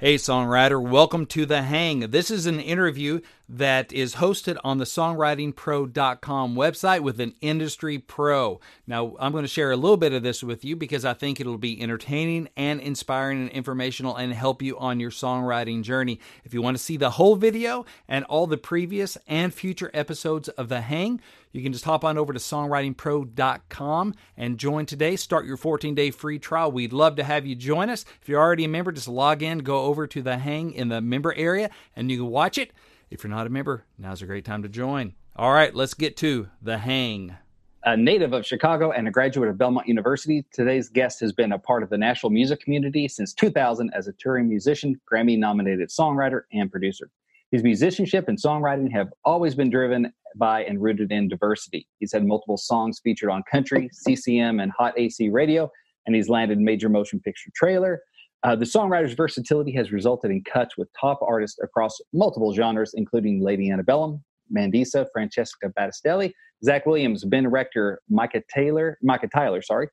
Hey, songwriter, welcome to The Hang. This is an interview that is hosted on the songwritingpro.com website with an industry pro. Now, I'm going to share a little bit of this with you because I think it'll be entertaining and inspiring and informational and help you on your songwriting journey. If you want to see the whole video and all the previous and future episodes of The Hang, you can just hop on over to songwritingpro.com and join today. Start your 14 day free trial. We'd love to have you join us. If you're already a member, just log in, go over to the hang in the member area, and you can watch it. If you're not a member, now's a great time to join. All right, let's get to the hang. A native of Chicago and a graduate of Belmont University, today's guest has been a part of the national music community since 2000 as a touring musician, Grammy nominated songwriter, and producer. His musicianship and songwriting have always been driven by and rooted in diversity. He's had multiple songs featured on country, CCM, and hot AC radio, and he's landed major motion picture trailer. Uh, the songwriter's versatility has resulted in cuts with top artists across multiple genres, including Lady Antebellum, Mandisa, Francesca Battistelli, Zach Williams, Ben Rector, Micah Taylor, Micah Tyler, sorry,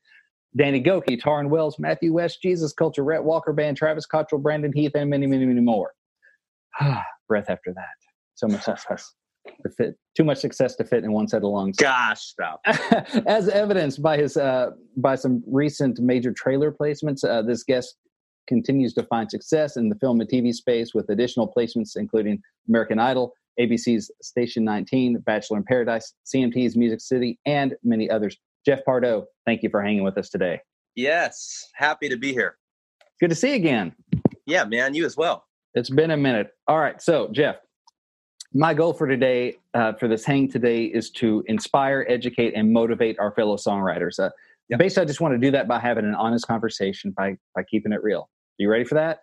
Danny Gokey, Tauren Wells, Matthew West, Jesus Culture, Rhett Walker Band, Travis Cottrell, Brandon Heath, and many, many, many more. Breath after that. So much success. To fit too much success to fit in one set of lungs. Gosh, stop. As evidenced by his uh, by some recent major trailer placements, uh, this guest continues to find success in the film and TV space with additional placements including American Idol, ABC's Station 19, Bachelor in Paradise, CMT's Music City, and many others. Jeff Pardo, thank you for hanging with us today. Yes, happy to be here. Good to see you again. Yeah, man, you as well. It's been a minute. All right, so Jeff, my goal for today, uh, for this hang today, is to inspire, educate, and motivate our fellow songwriters. Uh, yep. Basically, I just want to do that by having an honest conversation, by by keeping it real. You ready for that?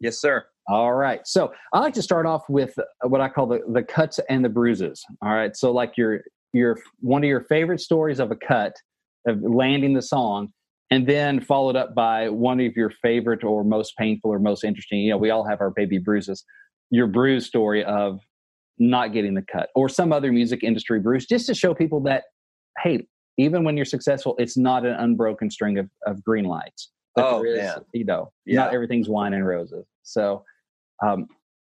Yes, sir. All right. So I like to start off with what I call the the cuts and the bruises. All right. So like your your one of your favorite stories of a cut of landing the song and then followed up by one of your favorite or most painful or most interesting you know we all have our baby bruises your bruise story of not getting the cut or some other music industry bruise just to show people that hey even when you're successful it's not an unbroken string of, of green lights oh is, man. you know yeah. not everything's wine and roses so um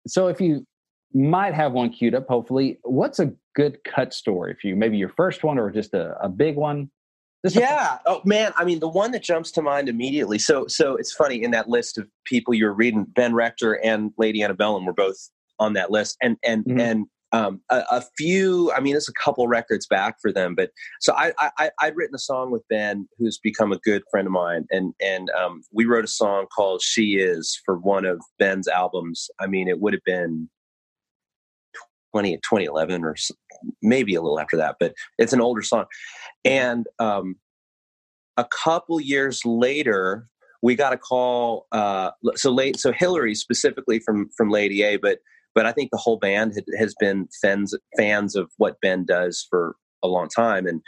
so if you might have one queued up hopefully what's a good cut story for you maybe your first one or just a, a big one yeah. Oh man. I mean, the one that jumps to mind immediately. So, so it's funny in that list of people you were reading, Ben Rector and Lady Antebellum were both on that list, and and mm-hmm. and um, a, a, few. I mean, it's a couple records back for them, but so I, I I'd written a song with Ben, who's become a good friend of mine, and and um, we wrote a song called "She Is" for one of Ben's albums. I mean, it would have been 20, 2011 or maybe a little after that, but it's an older song. And um, a couple years later, we got a call. Uh, so late, so Hillary specifically from from Lady A, but but I think the whole band had, has been fans fans of what Ben does for a long time, and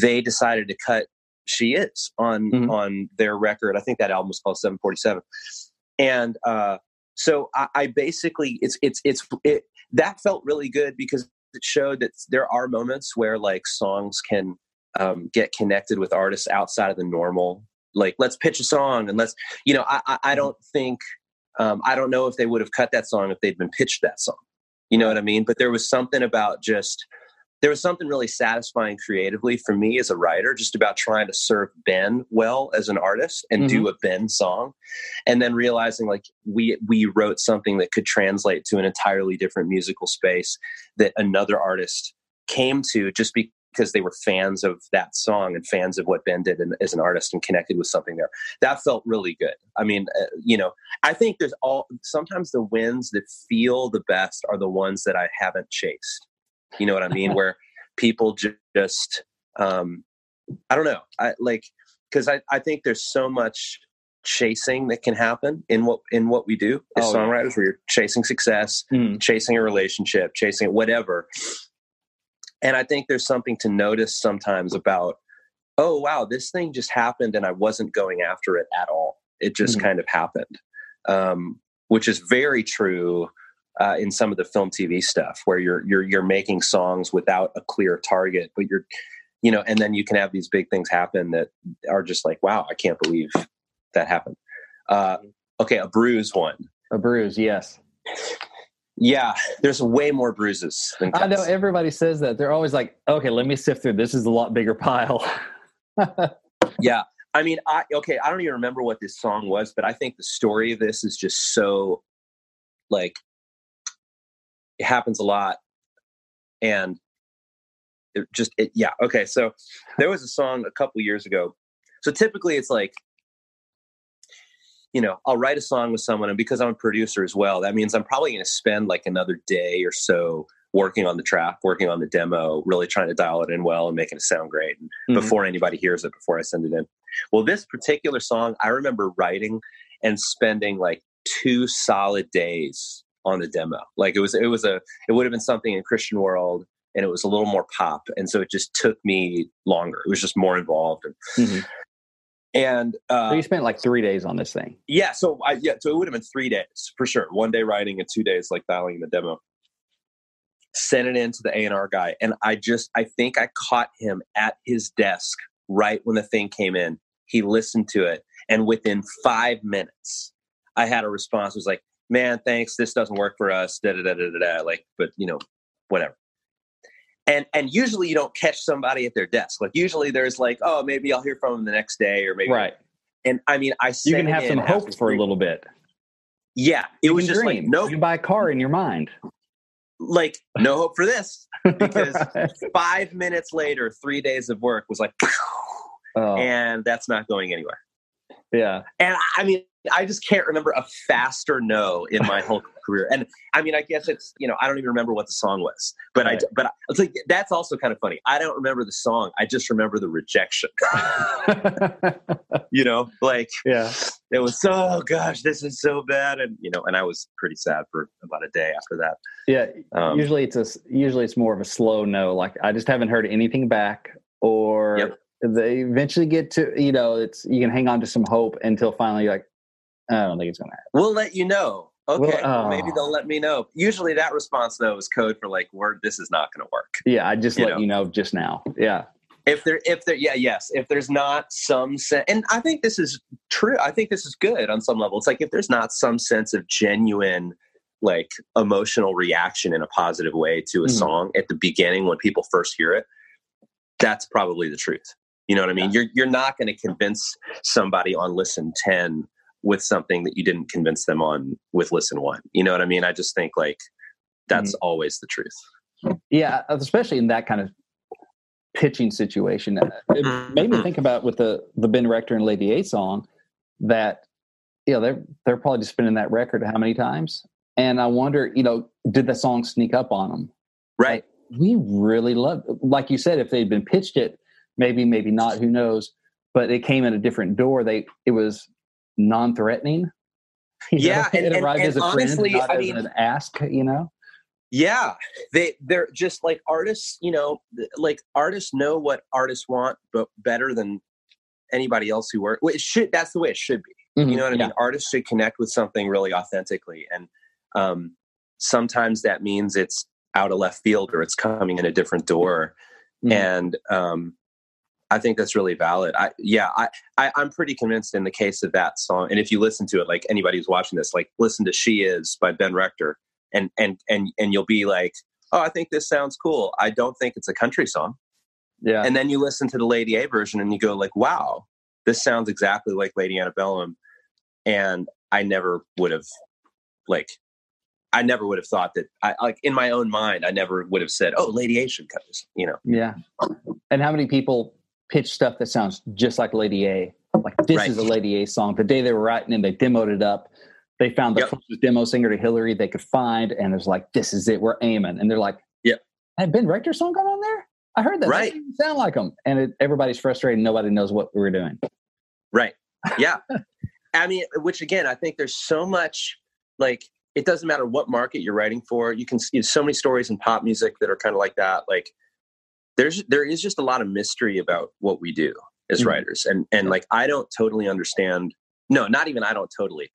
they decided to cut "She Is" on mm-hmm. on their record. I think that album was called Seven Forty Seven, and uh, so I, I, basically it's it's it's it, that felt really good because it showed that there are moments where like songs can um, get connected with artists outside of the normal like let's pitch a song and let's you know i i, I mm-hmm. don't think um, i don't know if they would have cut that song if they'd been pitched that song. You know what i mean? But there was something about just there was something really satisfying creatively for me as a writer just about trying to serve ben well as an artist and mm-hmm. do a ben song. And then realizing like we we wrote something that could translate to an entirely different musical space that another artist came to just because they were fans of that song and fans of what Ben did as an artist and connected with something there. That felt really good. I mean, uh, you know, I think there's all sometimes the wins that feel the best are the ones that I haven't chased. You know what I mean? Where people just, um, I don't know, I like because I, I think there's so much chasing that can happen in what in what we do as oh, songwriters yeah. where you're chasing success mm. chasing a relationship chasing whatever and i think there's something to notice sometimes about oh wow this thing just happened and i wasn't going after it at all it just mm. kind of happened um, which is very true uh, in some of the film TV stuff where you're you're you're making songs without a clear target, but you're you know, and then you can have these big things happen that are just like, wow, I can't believe that happened. Uh, okay, a bruise one. A bruise, yes. Yeah, there's way more bruises than cuts. I know everybody says that. They're always like, "Okay, let me sift through. This is a lot bigger pile." yeah, I mean, I okay, I don't even remember what this song was, but I think the story of this is just so like it happens a lot, and it just it, yeah okay. So there was a song a couple years ago. So typically, it's like you know, I'll write a song with someone, and because I'm a producer as well, that means I'm probably going to spend like another day or so working on the track, working on the demo, really trying to dial it in well and making it sound great mm-hmm. before anybody hears it, before I send it in. Well, this particular song, I remember writing and spending like two solid days on the demo. Like it was, it was a, it would have been something in Christian world and it was a little more pop. And so it just took me longer. It was just more involved. And, mm-hmm. And uh, so you spent like three days on this thing. Yeah. So I, yeah, so it would have been three days for sure. One day writing and two days like dialing the demo sent it in to the A&R guy. And I just, I think I caught him at his desk right when the thing came in. He listened to it. And within five minutes, I had a response. It was like, man, thanks. This doesn't work for us. Da, da, da, da, da, Like, but you know, whatever. And, and usually you don't catch somebody at their desk. Like usually there's like, oh, maybe I'll hear from them the next day or maybe. Right. And I mean, I you can have some hope for a little bit. Yeah, it you was just dream. like no. You buy a car in your mind like no hope for this because five minutes later three days of work was like oh. and that's not going anywhere yeah and i mean i just can't remember a faster no in my whole career. And i mean i guess it's you know i don't even remember what the song was but right. i but it's like that's also kind of funny. I don't remember the song i just remember the rejection. You know like yeah. it was so oh gosh this is so bad and you know and i was pretty sad for about a day after that. Yeah um, usually it's a usually it's more of a slow no like i just haven't heard anything back or yep. they eventually get to you know it's you can hang on to some hope until finally like i don't think it's gonna happen. We'll let you know. Okay well, oh. maybe they'll let me know. Usually that response though is code for like word this is not gonna work. Yeah i just you let know? you know just now. Yeah. If there if there yeah yes. If there's not some sense and i think this is true. I think this is good on some level it's like if there's not some sense of genuine like emotional reaction in a positive way to a mm-hmm. song at the beginning when people first hear it that's probably the truth. You know what i mean? Yeah. you're you're not going to convince somebody on listen 10 with something that you didn't convince them on with listen 1 you know what i mean i just think like that's mm-hmm. always the truth yeah especially in that kind of pitching situation. Uh, it made me mm-hmm. think about with the the Ben Rector and Lady A song that you know they're they're probably just spinning that record how many times, and I wonder you know did the song sneak up on them? Right. Like, we really love, like you said, if they'd been pitched it, maybe maybe not, who knows? But it came in a different door. They it was non-threatening. yeah, know? and, it arrived and, as a honestly, friend, not I as mean, an ask. You know, yeah they they're just like artists you know like artists know what artists want but better than anybody else who work it should that's the way it should be mm-hmm, you know what i yeah. mean artists should connect with something really authentically and um, sometimes that means it's out of left field or it's coming in a different door mm-hmm. and um, I think that's really valid. I yeah, I, I am pretty convinced in the case of that song. And if you listen to it, like anybody who's watching this, like listen to "She Is" by Ben Rector and and and and you'll be like, "Oh, I think this sounds cool." I don't think it's a country song. Yeah. And then you listen to the Lady A version and you go like, "Wow, this sounds exactly like Lady Antebellum." And I never would have like I never would have thought that I like in my own mind I never would have said, "Oh, Lady A should cut this," you know. Yeah. And how many people pitch stuff that sounds just like Lady A? Like this right. is a Lady A song. The day they were writing and they demoed it up they found the yep. closest demo singer to Hillary they could find, and it was like, this is it, we're aiming. And they're like, "Yep, had Ben Rector song gone on there? I heard that. Right, that sound like them." And it, everybody's frustrated. Nobody knows what we're doing. Right. Yeah. I mean, which again, I think there's so much like it doesn't matter what market you're writing for. You can see so many stories in pop music that are kind of like that. Like there's there is just a lot of mystery about what we do as mm-hmm. writers, and and like I don't totally understand. No, not even I don't totally.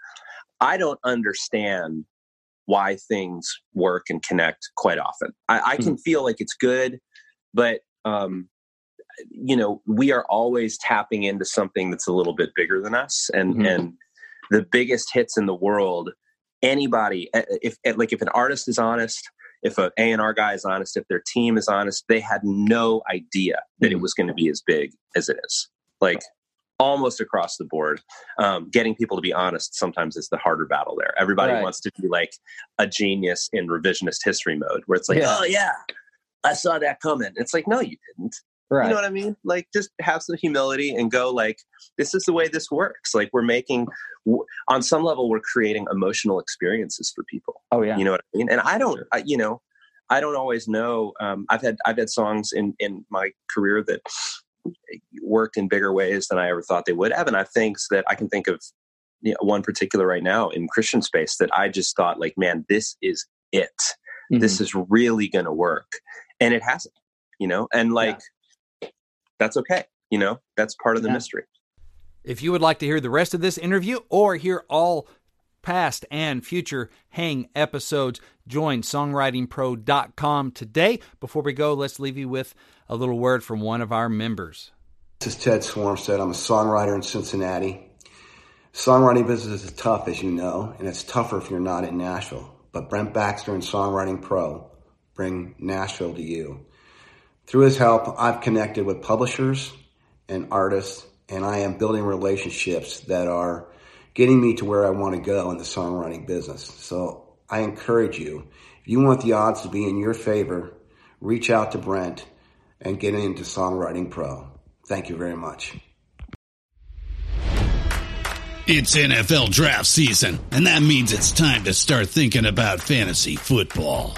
I don't understand why things work and connect quite often. I, I can mm. feel like it's good, but um, you know, we are always tapping into something that's a little bit bigger than us, and mm-hmm. and the biggest hits in the world anybody eh, eh, if, if like if an artist is honest if a A&R guy is honest, if their team is honest, they had no idea that it mm-hmm. was going to be as big as it is. Like almost across the board, um, getting people to be honest sometimes is the harder battle there. Everybody right. wants to be like a genius in revisionist history mode, where it's like, yeah. oh yeah, I saw that coming. It's like, no, you didn't. Right. You know what I mean? Like, just have some humility and go, like, this is the way this works. Like, we're making, on some level, we're creating emotional experiences for people. Oh, yeah. You know what I mean? And I don't, I, you know, I don't always know. Um, I've had, I've had songs in, in my career that worked in bigger ways than I ever thought they would have. And I think that I can think of you know, one particular right now in Christian space that I just thought, like, man, this is it. Mm-hmm. This is really going to work. And it hasn't, you know? And like, yeah that's okay. You know, that's part of the yeah. mystery. If you would like to hear the rest of this interview or hear all past and future Hang episodes, join songwritingpro.com today. Before we go, let's leave you with a little word from one of our members. This is Ted Swarmstead. I'm a songwriter in Cincinnati. Songwriting business is tough, as you know, and it's tougher if you're not in Nashville. But Brent Baxter and Songwriting Pro bring Nashville to you. Through his help, I've connected with publishers and artists, and I am building relationships that are getting me to where I want to go in the songwriting business. So I encourage you, if you want the odds to be in your favor, reach out to Brent and get into Songwriting Pro. Thank you very much. It's NFL draft season, and that means it's time to start thinking about fantasy football.